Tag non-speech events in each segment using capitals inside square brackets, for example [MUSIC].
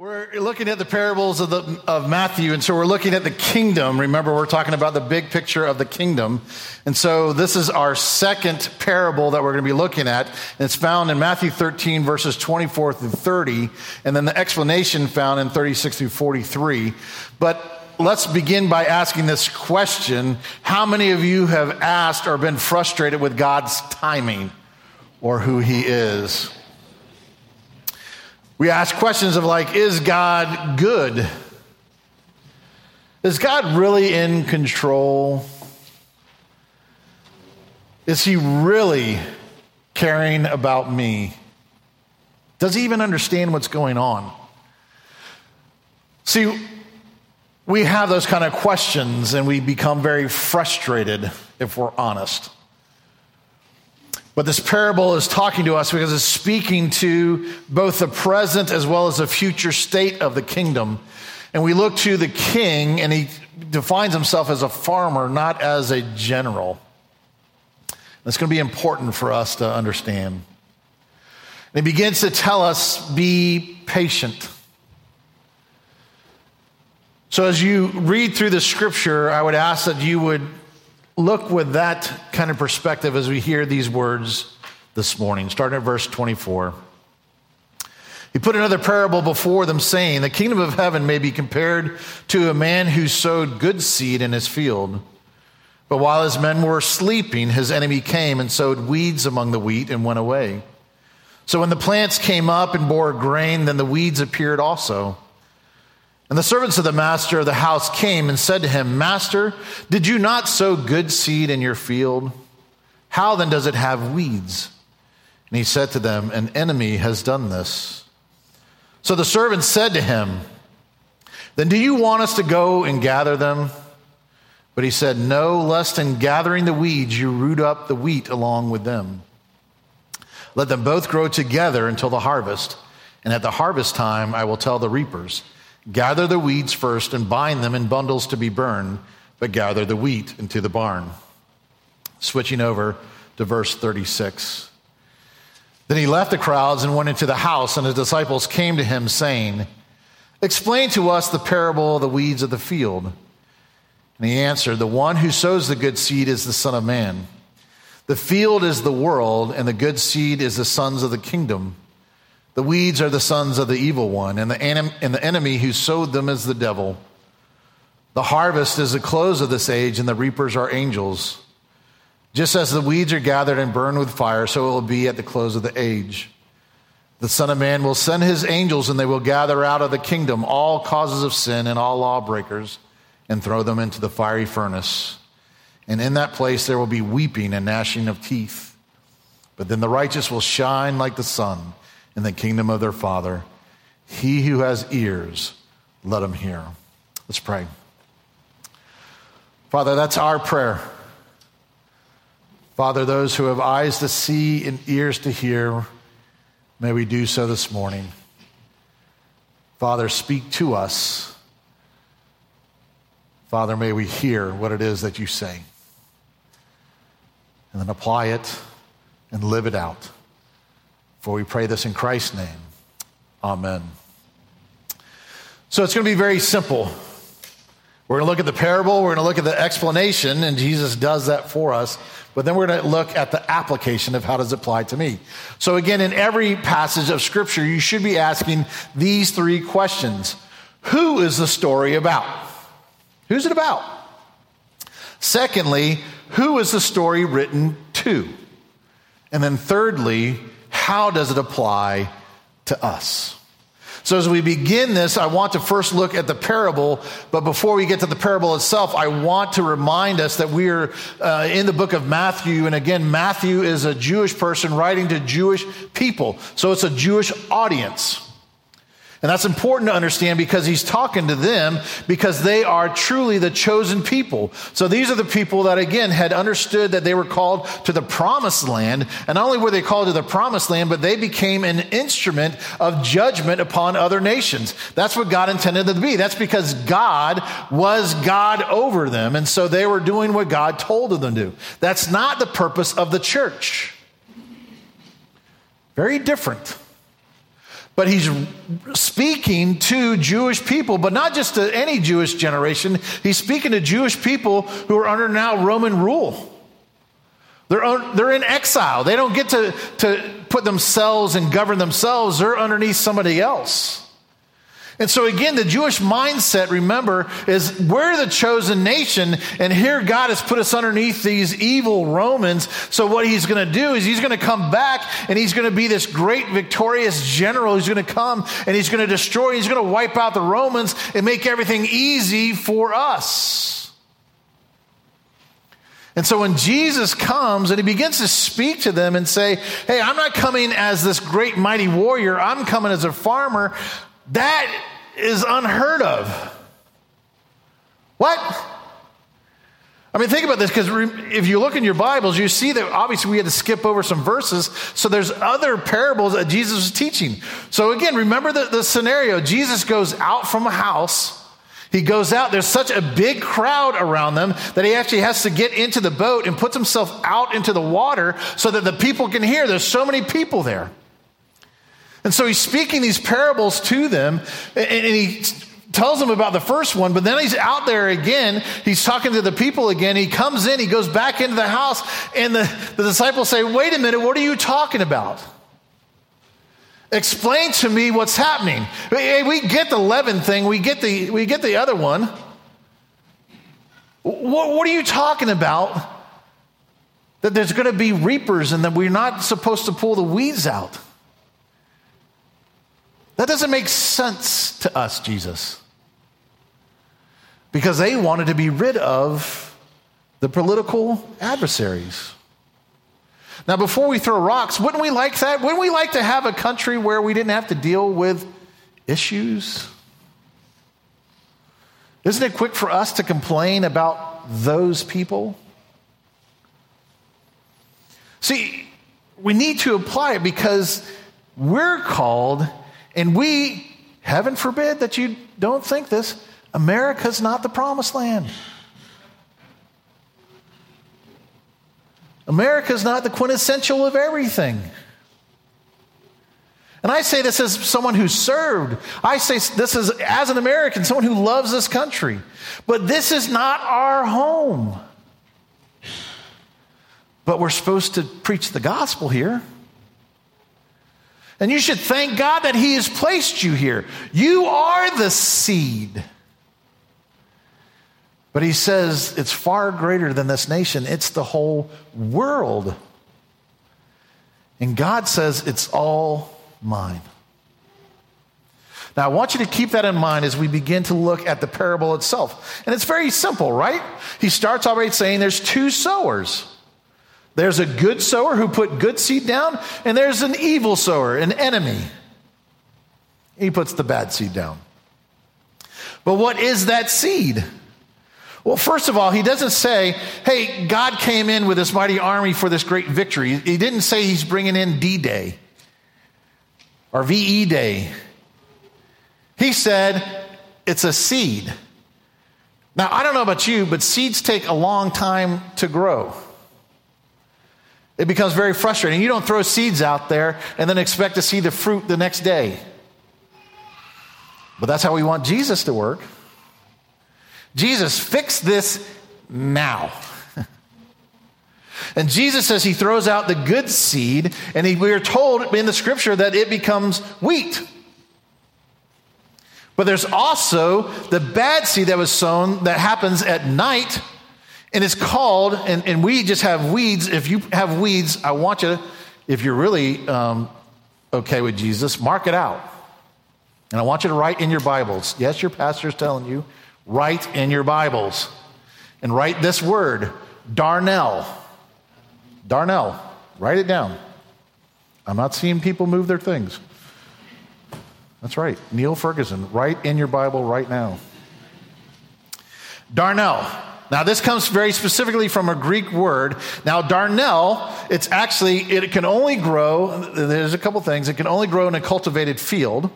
We're looking at the parables of, the, of Matthew, and so we're looking at the kingdom. Remember, we're talking about the big picture of the kingdom. And so this is our second parable that we're going to be looking at. And it's found in Matthew 13, verses 24 through 30, and then the explanation found in 36 through 43. But let's begin by asking this question How many of you have asked or been frustrated with God's timing or who He is? We ask questions of like, is God good? Is God really in control? Is he really caring about me? Does he even understand what's going on? See, we have those kind of questions and we become very frustrated if we're honest. But this parable is talking to us because it's speaking to both the present as well as the future state of the kingdom. And we look to the king, and he defines himself as a farmer, not as a general. That's going to be important for us to understand. And he begins to tell us be patient. So, as you read through the scripture, I would ask that you would look with that kind of perspective as we hear these words this morning, starting at verse 24. He put another parable before them, saying, The kingdom of heaven may be compared to a man who sowed good seed in his field. But while his men were sleeping, his enemy came and sowed weeds among the wheat and went away. So when the plants came up and bore grain, then the weeds appeared also. And the servants of the master of the house came and said to him, Master, did you not sow good seed in your field? How then does it have weeds? And he said to them, An enemy has done this. So the servants said to him, Then do you want us to go and gather them? But he said, No, lest in gathering the weeds you root up the wheat along with them. Let them both grow together until the harvest. And at the harvest time I will tell the reapers, Gather the weeds first and bind them in bundles to be burned, but gather the wheat into the barn. Switching over to verse 36. Then he left the crowds and went into the house, and his disciples came to him, saying, Explain to us the parable of the weeds of the field. And he answered, The one who sows the good seed is the Son of Man. The field is the world, and the good seed is the sons of the kingdom. The weeds are the sons of the evil one, and the, anim- and the enemy who sowed them is the devil. The harvest is the close of this age, and the reapers are angels. Just as the weeds are gathered and burned with fire, so it will be at the close of the age. The Son of Man will send his angels, and they will gather out of the kingdom all causes of sin and all lawbreakers, and throw them into the fiery furnace. And in that place there will be weeping and gnashing of teeth. But then the righteous will shine like the sun in the kingdom of their Father. He who has ears, let him hear. Let's pray. Father, that's our prayer. Father, those who have eyes to see and ears to hear, may we do so this morning. Father, speak to us. Father, may we hear what it is that you say and then apply it and live it out. For we pray this in Christ's name. Amen. So it's going to be very simple. We're going to look at the parable, we're going to look at the explanation, and Jesus does that for us. But then we're going to look at the application of how does it apply to me. So again, in every passage of scripture, you should be asking these three questions. Who is the story about? Who's it about? Secondly, who is the story written to? And then thirdly, how does it apply to us? So, as we begin this, I want to first look at the parable. But before we get to the parable itself, I want to remind us that we are uh, in the book of Matthew. And again, Matthew is a Jewish person writing to Jewish people. So, it's a Jewish audience. And that's important to understand because he's talking to them because they are truly the chosen people. So these are the people that, again, had understood that they were called to the promised land. And not only were they called to the promised land, but they became an instrument of judgment upon other nations. That's what God intended them to be. That's because God was God over them. And so they were doing what God told them to do. That's not the purpose of the church. Very different. But he's speaking to Jewish people, but not just to any Jewish generation. He's speaking to Jewish people who are under now Roman rule. They're, they're in exile. They don't get to, to put themselves and govern themselves, they're underneath somebody else. And so, again, the Jewish mindset, remember, is we're the chosen nation, and here God has put us underneath these evil Romans. So, what he's going to do is he's going to come back and he's going to be this great victorious general. He's going to come and he's going to destroy, he's going to wipe out the Romans and make everything easy for us. And so when Jesus comes and he begins to speak to them and say, Hey, I'm not coming as this great mighty warrior, I'm coming as a farmer, that is unheard of. What? I mean, think about this because if you look in your Bibles, you see that obviously we had to skip over some verses. So there's other parables that Jesus was teaching. So again, remember the, the scenario Jesus goes out from a house he goes out, there's such a big crowd around them that he actually has to get into the boat and puts himself out into the water so that the people can hear. There's so many people there. And so he's speaking these parables to them, and he tells them about the first one, but then he's out there again. He's talking to the people again. He comes in, he goes back into the house, and the, the disciples say, Wait a minute, what are you talking about? Explain to me what's happening. We get the leaven thing, we get the, we get the other one. What, what are you talking about? That there's going to be reapers and that we're not supposed to pull the weeds out. That doesn't make sense to us, Jesus. Because they wanted to be rid of the political adversaries. Now, before we throw rocks, wouldn't we like that? Wouldn't we like to have a country where we didn't have to deal with issues? Isn't it quick for us to complain about those people? See, we need to apply it because we're called, and we, heaven forbid that you don't think this, America's not the promised land. America is not the quintessential of everything. And I say this as someone who served. I say this as, as an American, someone who loves this country. But this is not our home. But we're supposed to preach the gospel here. And you should thank God that He has placed you here. You are the seed. But he says it's far greater than this nation, it's the whole world. And God says it's all mine. Now, I want you to keep that in mind as we begin to look at the parable itself. And it's very simple, right? He starts already saying there's two sowers. There's a good sower who put good seed down, and there's an evil sower, an enemy. He puts the bad seed down. But what is that seed? Well, first of all, he doesn't say, hey, God came in with this mighty army for this great victory. He didn't say he's bringing in D Day or VE Day. He said it's a seed. Now, I don't know about you, but seeds take a long time to grow. It becomes very frustrating. You don't throw seeds out there and then expect to see the fruit the next day. But that's how we want Jesus to work. Jesus, fix this now. [LAUGHS] and Jesus says he throws out the good seed, and he, we are told in the scripture that it becomes wheat. But there's also the bad seed that was sown that happens at night, and it's called, and, and we just have weeds. If you have weeds, I want you, if you're really um, okay with Jesus, mark it out. And I want you to write in your Bibles. Yes, your pastor's telling you Write in your Bibles and write this word, darnel. Darnel. Write it down. I'm not seeing people move their things. That's right. Neil Ferguson. Write in your Bible right now. Darnel. Now, this comes very specifically from a Greek word. Now, darnel, it's actually, it can only grow, there's a couple things, it can only grow in a cultivated field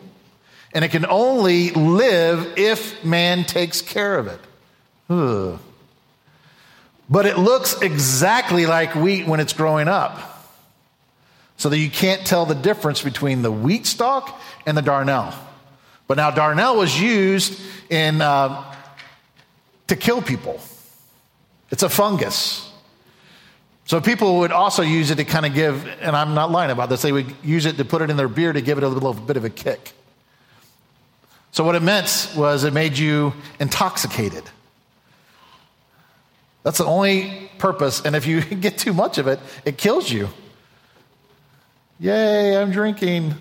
and it can only live if man takes care of it. Ugh. But it looks exactly like wheat when it's growing up. so that you can't tell the difference between the wheat stalk and the darnel. But now darnel was used in uh, to kill people. It's a fungus. So people would also use it to kind of give, and I'm not lying about this, they would use it to put it in their beer to give it a little bit of a kick. So what it meant was it made you intoxicated. That's the only purpose. And if you [LAUGHS] get too much of it, it kills you. Yay, I'm drinking.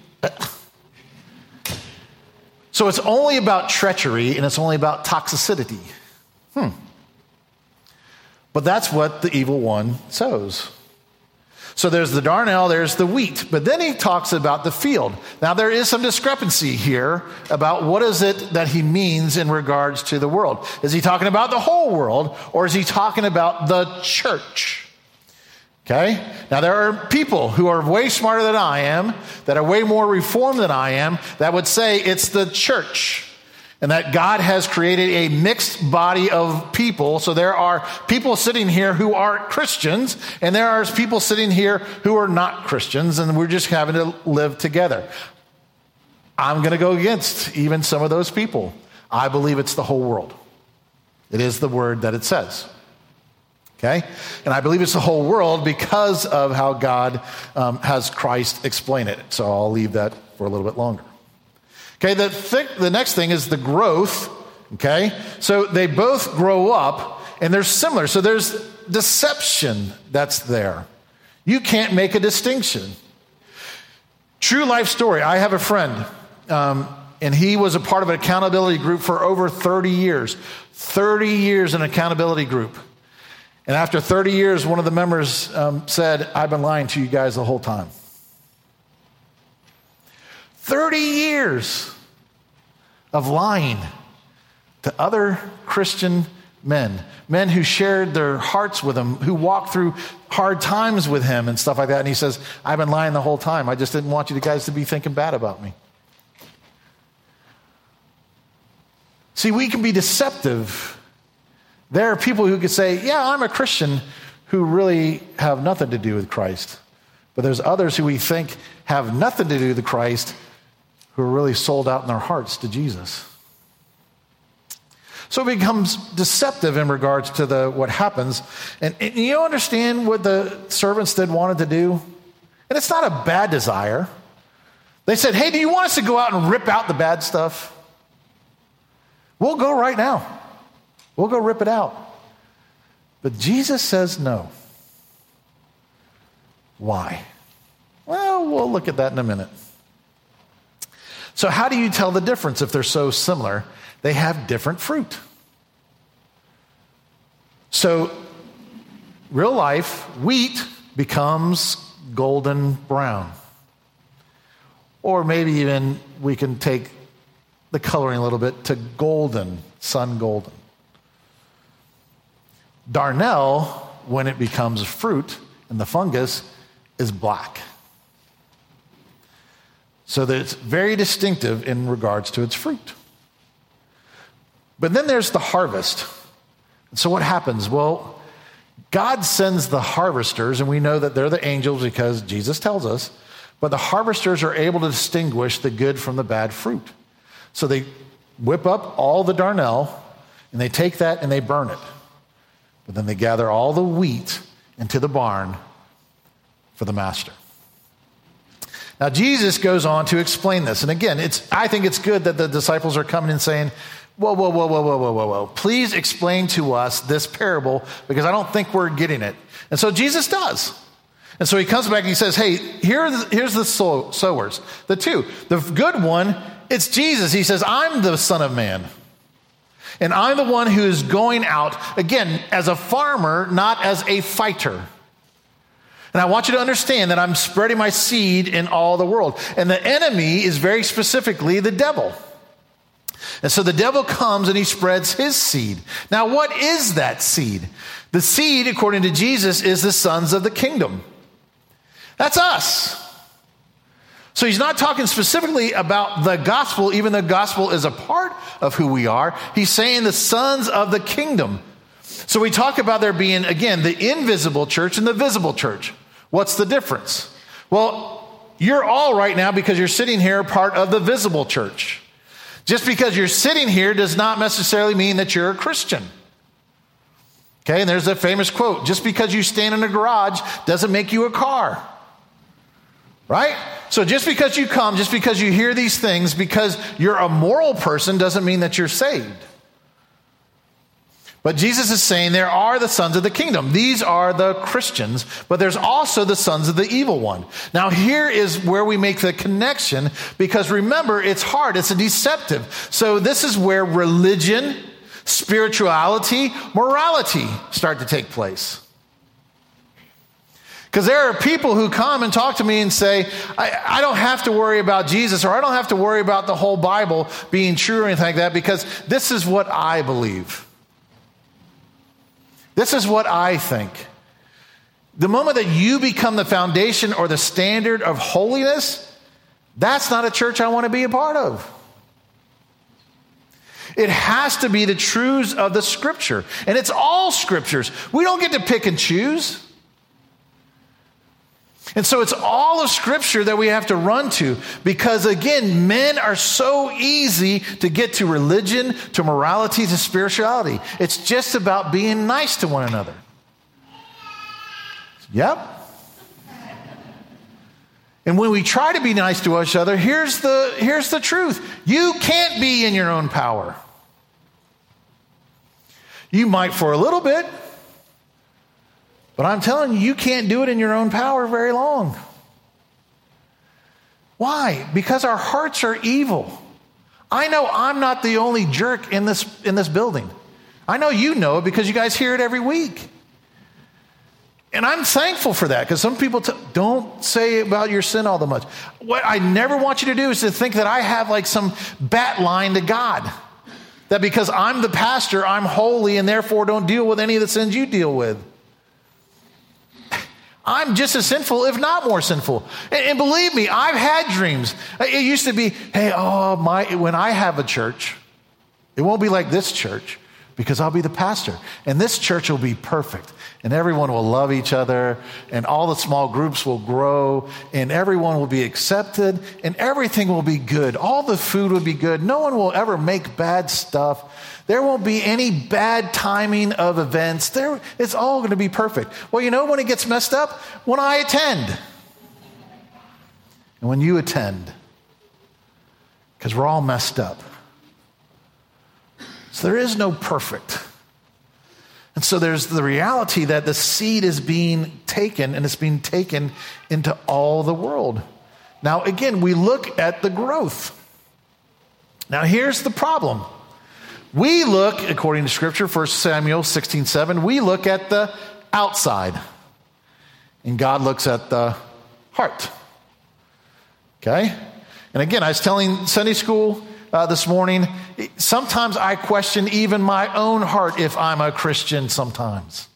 So it's only about treachery and it's only about toxicity. Hmm. But that's what the evil one sows. So there's the darnel, there's the wheat, but then he talks about the field. Now there is some discrepancy here about what is it that he means in regards to the world. Is he talking about the whole world or is he talking about the church? Okay? Now there are people who are way smarter than I am, that are way more reformed than I am, that would say it's the church and that God has created a mixed body of people. So there are people sitting here who are Christians, and there are people sitting here who are not Christians, and we're just having to live together. I'm going to go against even some of those people. I believe it's the whole world. It is the word that it says. Okay? And I believe it's the whole world because of how God um, has Christ explain it. So I'll leave that for a little bit longer. Okay, the, th- the next thing is the growth. Okay, so they both grow up and they're similar. So there's deception that's there. You can't make a distinction. True life story. I have a friend, um, and he was a part of an accountability group for over 30 years. 30 years in an accountability group. And after 30 years, one of the members um, said, I've been lying to you guys the whole time. 30 years of lying to other Christian men, men who shared their hearts with him, who walked through hard times with him and stuff like that. And he says, I've been lying the whole time. I just didn't want you guys to be thinking bad about me. See, we can be deceptive. There are people who could say, Yeah, I'm a Christian, who really have nothing to do with Christ. But there's others who we think have nothing to do with Christ who are really sold out in their hearts to Jesus. So it becomes deceptive in regards to the, what happens. And, and you understand what the servants did wanted to do? And it's not a bad desire. They said, Hey, do you want us to go out and rip out the bad stuff? We'll go right now. We'll go rip it out. But Jesus says no. Why? Well, we'll look at that in a minute. So, how do you tell the difference if they're so similar? They have different fruit. So, real life, wheat becomes golden brown. Or maybe even we can take the coloring a little bit to golden, sun golden. Darnel, when it becomes fruit and the fungus, is black. So that it's very distinctive in regards to its fruit. But then there's the harvest. So what happens? Well, God sends the harvesters, and we know that they're the angels because Jesus tells us, but the harvesters are able to distinguish the good from the bad fruit. So they whip up all the darnel, and they take that and they burn it. But then they gather all the wheat into the barn for the master. Now, Jesus goes on to explain this. And again, it's, I think it's good that the disciples are coming and saying, Whoa, whoa, whoa, whoa, whoa, whoa, whoa, whoa. Please explain to us this parable because I don't think we're getting it. And so Jesus does. And so he comes back and he says, Hey, here here's the sowers. The two. The good one, it's Jesus. He says, I'm the Son of Man. And I'm the one who is going out, again, as a farmer, not as a fighter. And I want you to understand that I'm spreading my seed in all the world. And the enemy is very specifically the devil. And so the devil comes and he spreads his seed. Now, what is that seed? The seed, according to Jesus, is the sons of the kingdom. That's us. So he's not talking specifically about the gospel, even though the gospel is a part of who we are. He's saying the sons of the kingdom. So we talk about there being, again, the invisible church and the visible church. What's the difference? Well, you're all right now because you're sitting here part of the visible church. Just because you're sitting here does not necessarily mean that you're a Christian. Okay, and there's a famous quote just because you stand in a garage doesn't make you a car. Right? So just because you come, just because you hear these things, because you're a moral person doesn't mean that you're saved. But Jesus is saying there are the sons of the kingdom. These are the Christians, but there's also the sons of the evil one. Now, here is where we make the connection because remember, it's hard, it's a deceptive. So, this is where religion, spirituality, morality start to take place. Because there are people who come and talk to me and say, I, I, don't have to worry about Jesus or I don't have to worry about the whole Bible being true or anything like that because this is what I believe. This is what I think. The moment that you become the foundation or the standard of holiness, that's not a church I want to be a part of. It has to be the truths of the scripture. And it's all scriptures. We don't get to pick and choose. And so it's all of scripture that we have to run to because again, men are so easy to get to religion, to morality, to spirituality. It's just about being nice to one another. Yep. And when we try to be nice to each other, here's the, here's the truth. You can't be in your own power. You might for a little bit, but I'm telling you, you can't do it in your own power very long. Why? Because our hearts are evil. I know I'm not the only jerk in this, in this building. I know you know it because you guys hear it every week. And I'm thankful for that because some people t- don't say about your sin all the much. What I never want you to do is to think that I have like some bat line to God. That because I'm the pastor, I'm holy and therefore don't deal with any of the sins you deal with. I'm just as sinful, if not more sinful. And, and, believe me, I've had dreams. It used to be, hey, oh, my, when I have a church, it won't be like this church because I'll be the pastor. And this church will be perfect. And everyone will love each other. And all the small groups will grow. And everyone will be accepted. And everything will be good. All the food will be good. No one will ever make bad stuff. There won't be any bad timing of events. There, it's all going to be perfect. Well, you know when it gets messed up? When I attend. And when you attend. Because we're all messed up. So there is no perfect. And so there's the reality that the seed is being taken and it's being taken into all the world. Now, again, we look at the growth. Now, here's the problem we look, according to Scripture, 1 Samuel 16 7, we look at the outside, and God looks at the heart. Okay? And again, I was telling Sunday school uh, this morning, sometimes I question even my own heart if I'm a Christian sometimes.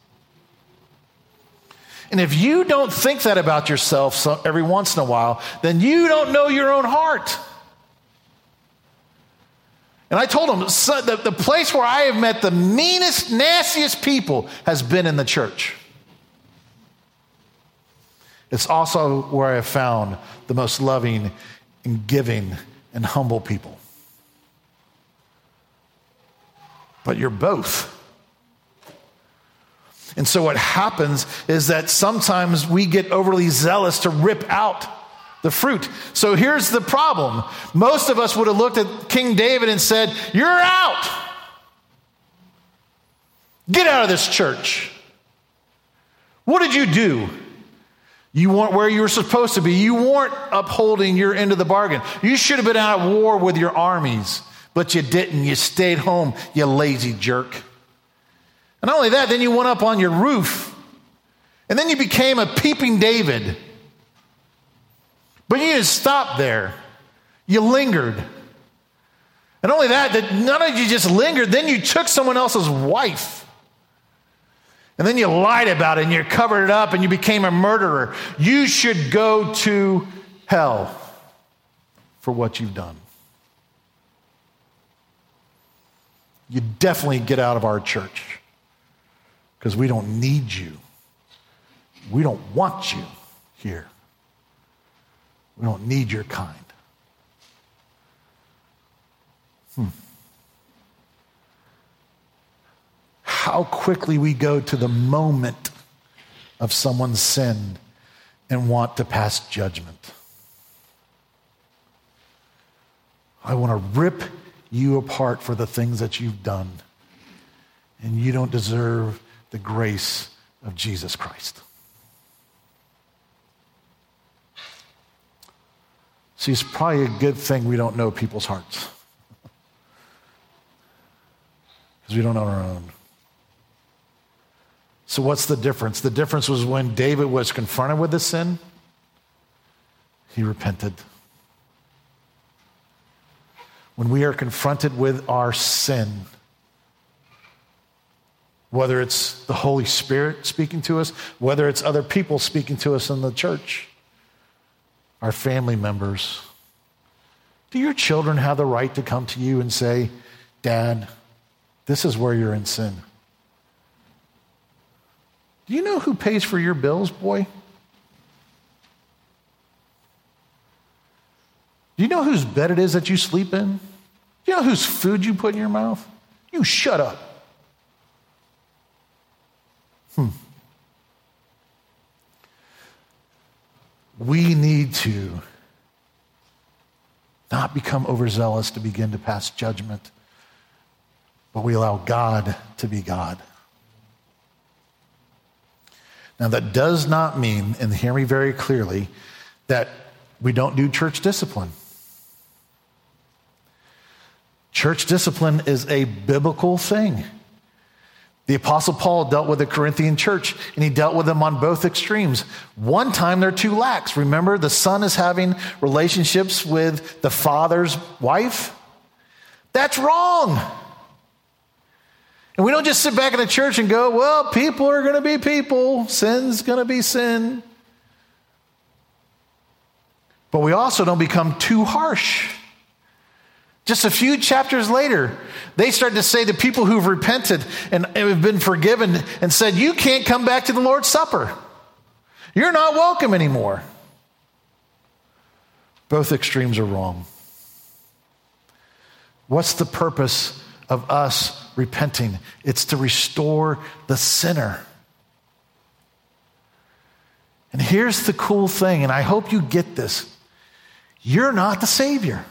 And if you don't think that about yourself every once in a while, then you don't know your own heart. And I told him, the, the place where I have met the meanest, nastiest people has been in the church. It's also where I have found the most loving and giving and humble people. But you're both. And so what happens is that sometimes we get overly zealous to rip out the fruit. So here's the problem. Most of us would have looked at King David and said, You're out. Get out of this church. What did you do? You weren't where you were supposed to be. You weren't upholding your end of the bargain. You should have been out at war with your armies, but you didn't. You stayed home, you lazy jerk. And not only that, then you went up on your roof. And then you became a peeping David. But you didn't stop there. You lingered. And only that, that none of you just lingered, then you took someone else's wife. And then you lied about it and you covered it up and you became a murderer. You should go to hell for what you've done. You definitely get out of our church because we don't need you. We don't want you here. We don't need your kind. Hmm. How quickly we go to the moment of someone's sin and want to pass judgment. I want to rip you apart for the things that you've done, and you don't deserve the grace of Jesus Christ. See, it's probably a good thing we don't know people's hearts. Because we don't know our own. So, what's the difference? The difference was when David was confronted with the sin, he repented. When we are confronted with our sin, whether it's the Holy Spirit speaking to us, whether it's other people speaking to us in the church, our family members, do your children have the right to come to you and say, Dad, this is where you're in sin? Do you know who pays for your bills, boy? Do you know whose bed it is that you sleep in? Do you know whose food you put in your mouth? You shut up. Hmm. We need to not become overzealous to begin to pass judgment, but we allow God to be God. Now, that does not mean, and hear me very clearly, that we don't do church discipline. Church discipline is a biblical thing. The Apostle Paul dealt with the Corinthian church, and he dealt with them on both extremes. One time they're too lax. Remember, the son is having relationships with the father's wife? That's wrong. And we don't just sit back in the church and go, well, people are going to be people, sin's going to be sin. But we also don't become too harsh. Just a few chapters later, they start to say to people who've repented and have been forgiven and said, You can't come back to the Lord's Supper. You're not welcome anymore. Both extremes are wrong. What's the purpose of us repenting, it's to restore the sinner. And here's the cool thing, and I hope you get this you're not the Savior,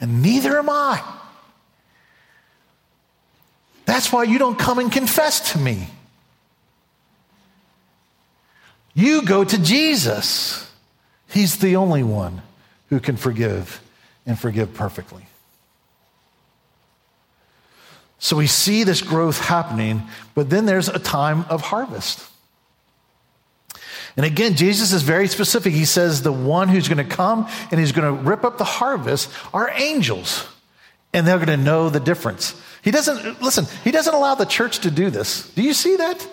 and neither am I. That's why you don't come and confess to me. You go to Jesus. He's the only one who can forgive and forgive perfectly. So we see this growth happening, but then there's a time of harvest. And again, Jesus is very specific. He says the one who's going to come and he's going to rip up the harvest are angels, and they're going to know the difference. He doesn't, listen, he doesn't allow the church to do this. Do you see that?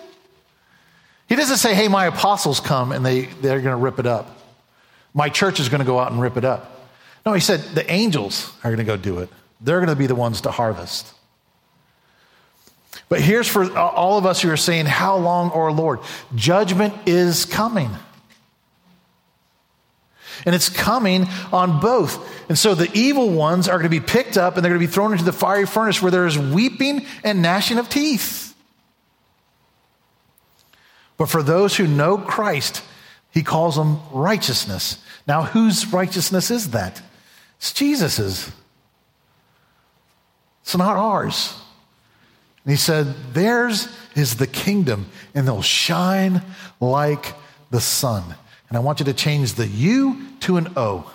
He doesn't say, hey, my apostles come and they, they're going to rip it up. My church is going to go out and rip it up. No, he said the angels are going to go do it. They're going to be the ones to harvest. But here's for all of us who are saying, How long, O Lord? Judgment is coming. And it's coming on both. And so the evil ones are going to be picked up and they're going to be thrown into the fiery furnace where there is weeping and gnashing of teeth. But for those who know Christ, he calls them righteousness. Now, whose righteousness is that? It's Jesus's. It's not ours. And he said, Theirs is the kingdom, and they'll shine like the sun. And I want you to change the U to an O.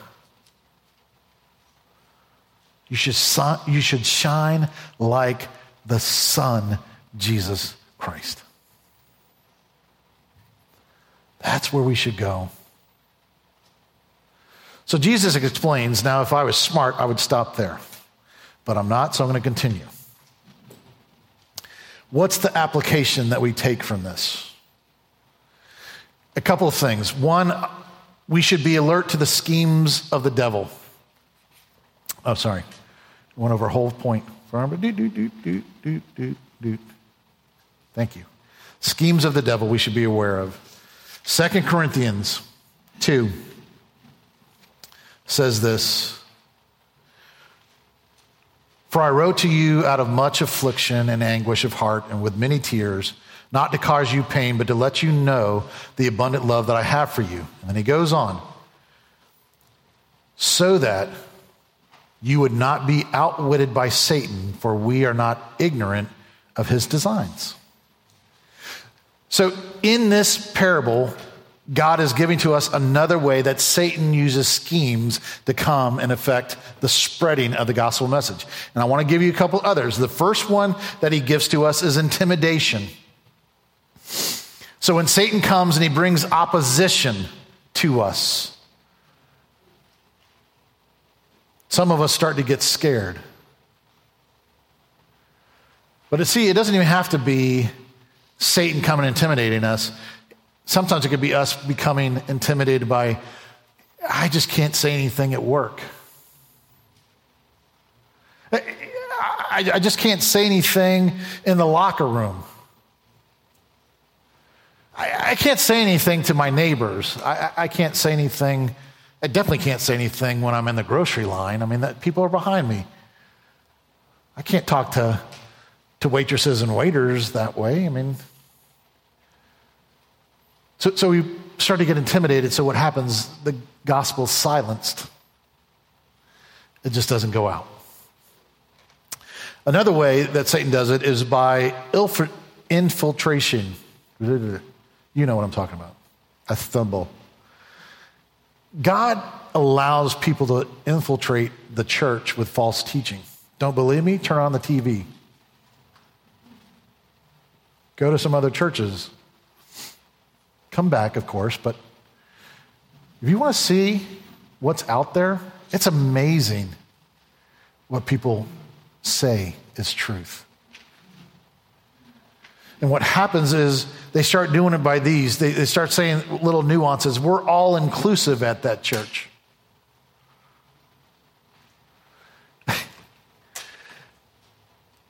You should, you should shine like the sun, Jesus Christ. That's where we should go. So Jesus explains now, if I was smart, I would stop there. But I'm not, so I'm going to continue. What's the application that we take from this? A couple of things. One, we should be alert to the schemes of the devil. Oh, sorry. Went over whole point. Thank you. Schemes of the devil we should be aware of. Second Corinthians 2 says this For I wrote to you out of much affliction and anguish of heart and with many tears, not to cause you pain, but to let you know the abundant love that I have for you. And then he goes on, so that you would not be outwitted by Satan, for we are not ignorant of his designs. So, in this parable, God is giving to us another way that Satan uses schemes to come and affect the spreading of the gospel message. And I want to give you a couple others. The first one that he gives to us is intimidation. So when Satan comes and he brings opposition to us, some of us start to get scared. But see, it doesn't even have to be Satan coming intimidating us. Sometimes it could be us becoming intimidated by, I just can't say anything at work. I, I, just can't say anything in the locker room. I, I can't say anything to my neighbors. I, I, can't say anything. I definitely can't say anything when I'm in the grocery line. I mean, that people are behind me. I can't talk to, to waitresses and waiters that way. I mean, so, so we start to get intimidated. So what happens? The gospel's silenced. It just doesn't go out. Another way that Satan does it is by infiltration. You know what I'm talking about. A thimble. God allows people to infiltrate the church with false teaching. Don't believe me? Turn on the TV. Go to some other churches. Come back, of course, but if you want to see what's out there, it's amazing what people say is truth. And what happens is they start doing it by these. They, they start saying little nuances. We're all inclusive at that church.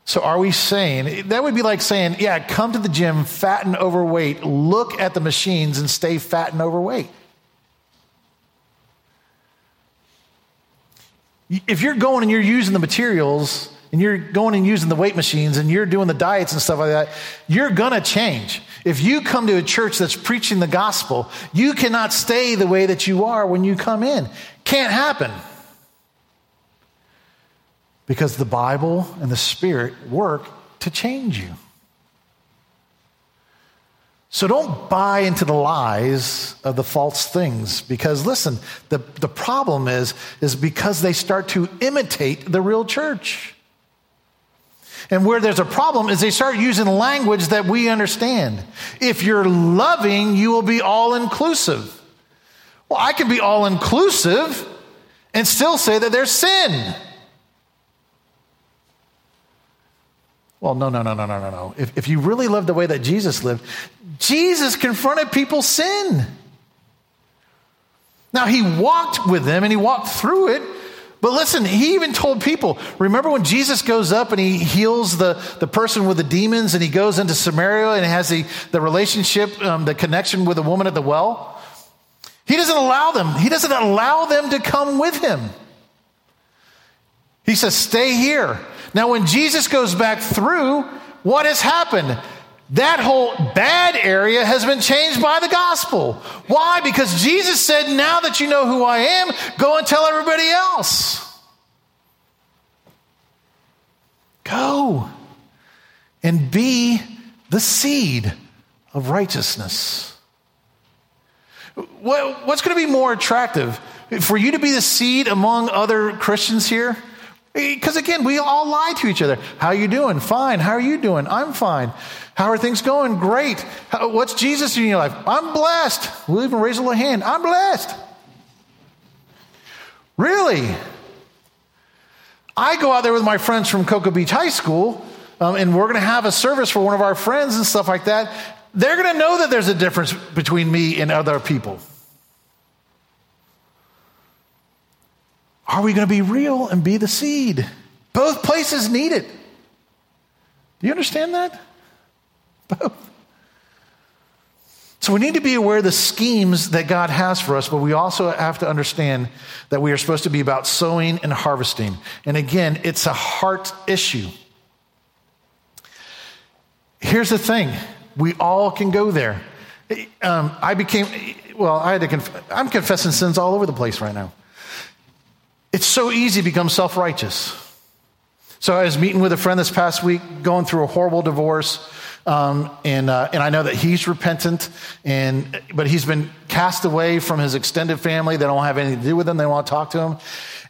So, are we saying that would be like saying, yeah, come to the gym, fat and overweight, look at the machines and stay fat and overweight? If you're going and you're using the materials and you're going and using the weight machines and you're doing the diets and stuff like that, you're going to change. If you come to a church that's preaching the gospel, you cannot stay the way that you are when you come in. Can't happen because the Bible and the Spirit work to change you. So don't buy into the lies of the false things because listen, the, the problem is, is because they start to imitate the real church. And where there's a problem is they start using language that we understand. If you're loving, you will be all inclusive. Well, I can be all inclusive and still say that there's sin. Well, no, no, no, no, no, no, no. If, if you really live the way that Jesus lived, Jesus confronted people's sin. Now, he walked with them and he walked through it. But listen, he even told people remember when Jesus goes up and he heals the, the person with the demons and he goes into Samaria and has the, the relationship, um, the connection with the woman at the well? He doesn't allow them, he doesn't allow them to come with him. He says, Stay here. Now, when Jesus goes back through, what has happened? That whole bad area has been changed by the gospel. Why? Because Jesus said, Now that you know who I am, go and tell everybody else. Go and be the seed of righteousness. What's going to be more attractive? For you to be the seed among other Christians here? Because again, we all lie to each other. How are you doing? Fine. How are you doing? I'm fine. How are things going? Great. How, what's Jesus doing in your life? I'm blessed. We'll even raise a little hand. I'm blessed. Really? I go out there with my friends from Cocoa Beach High School, um, and we're going to have a service for one of our friends and stuff like that. They're going to know that there's a difference between me and other people. Are we going to be real and be the seed? Both places need it. Do you understand that? [LAUGHS] Both. So we need to be aware of the schemes that God has for us, but we also have to understand that we are supposed to be about sowing and harvesting. And again, it's a heart issue. Here's the thing we all can go there. Um, I became, well, I had to, conf- I'm confessing sins all over the place right now. It's so easy to become self righteous. So I was meeting with a friend this past week, going through a horrible divorce. Um, and, uh, and I know that he's repentant, and, but he's been cast away from his extended family. They don't have anything to do with him. They want to talk to him.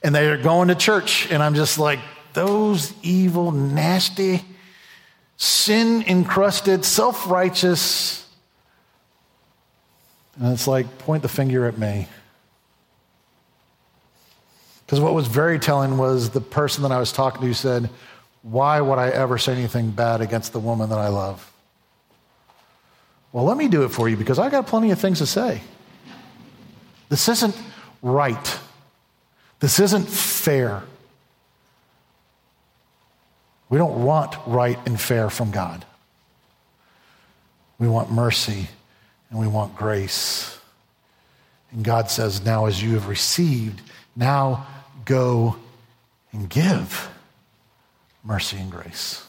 And they are going to church. And I'm just like, those evil, nasty, sin encrusted, self righteous. And it's like, point the finger at me. Because what was very telling was the person that I was talking to said, why would I ever say anything bad against the woman that I love? Well, let me do it for you because I got plenty of things to say. This isn't right. This isn't fair. We don't want right and fair from God. We want mercy and we want grace. And God says, Now as you have received, now go and give mercy and grace.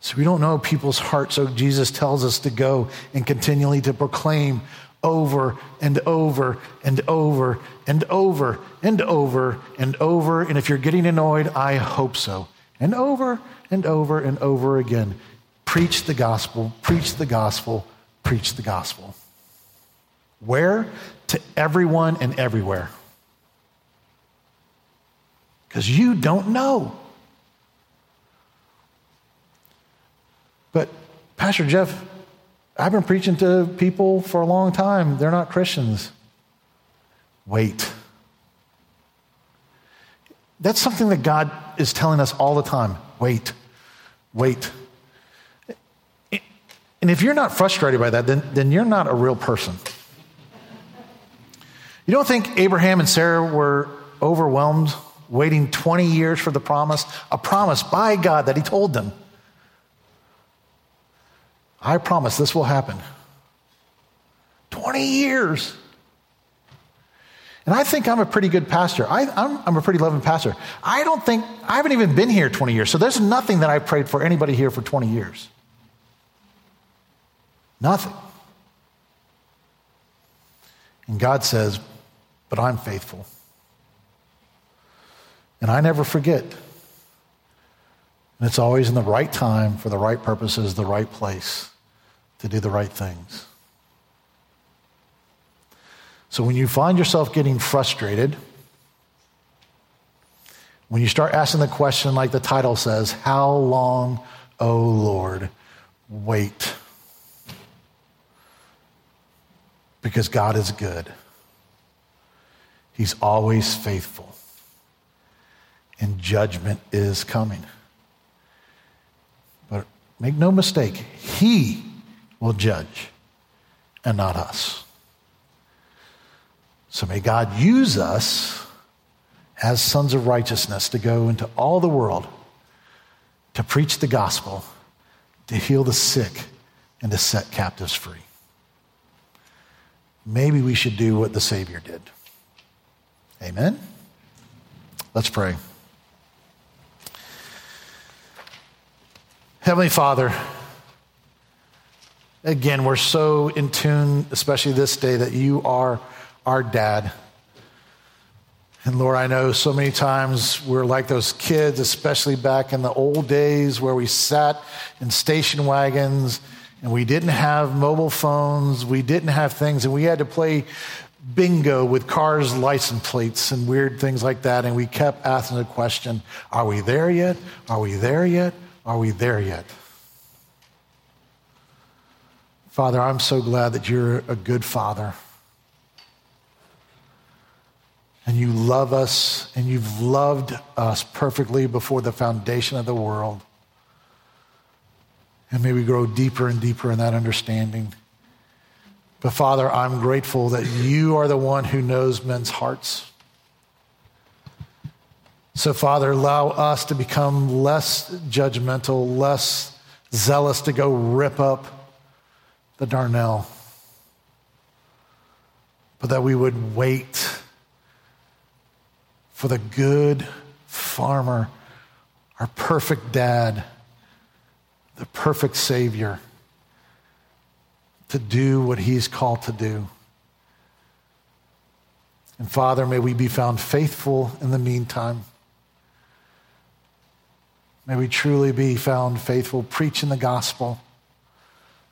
So we don't know people's hearts, so Jesus tells us to go and continually to proclaim over and over and over and over and over and over. And if you're getting annoyed, I hope so. And over and over and over again. Preach the gospel, preach the gospel, preach the gospel. Where? To everyone and everywhere because you don't know. But, Pastor Jeff, I've been preaching to people for a long time. They're not Christians. Wait. That's something that God is telling us all the time. Wait, wait. And if you're not frustrated by that, then, then you're not a real person. You don't think Abraham and Sarah were overwhelmed waiting 20 years for the promise, a promise by God that He told them. I promise this will happen. 20 years. And I think I'm a pretty good pastor. I, am a pretty loving pastor. I don't think, I haven't even been here 20 years, so there's nothing that I prayed for anybody here for 20 years. Nothing. And God says, but I'm faithful. And I never forget. And it's always in the right time for the right purposes, the right place to do the right things. So when you find yourself getting frustrated, when you start asking the question, like the title says, How long, O Lord? Wait. Because God is good, He's always faithful and judgment is coming. But make no mistake, He will judge and not us. So may God use us as sons of righteousness to go into all the world to preach the gospel, to heal the sick, and to set captives free. Maybe we should do what the Savior did. Amen? Let's pray. Heavenly Father, again, we're so in tune, especially this day, that you are our dad. And Lord, I know so many times we're like those kids, especially back in the old days where we sat in station wagons and we didn't have mobile phones, we didn't have things, and we had to play bingo with cars' license plates and weird things like that. And we kept asking the question Are we there yet? Are we there yet? Are we there yet? Father, I'm so glad that you're a good father. And you love us, and you've loved us perfectly before the foundation of the world. And may we grow deeper and deeper in that understanding. But Father, I'm grateful that you are the one who knows men's hearts. So, Father, allow us to become less judgmental, less zealous to go rip up the darnel, but that we would wait for the good farmer, our perfect dad, the perfect Savior, to do what he's called to do. And Father, may we be found faithful in the meantime. May we truly be found faithful, preaching the gospel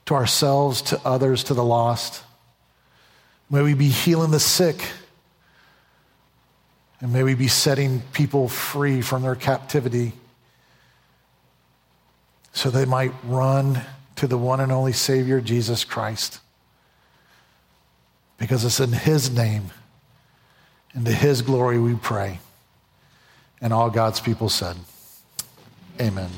to ourselves, to others, to the lost. May we be healing the sick. And may we be setting people free from their captivity so they might run to the one and only Savior, Jesus Christ. Because it's in His name and to His glory we pray. And all God's people said, Amen.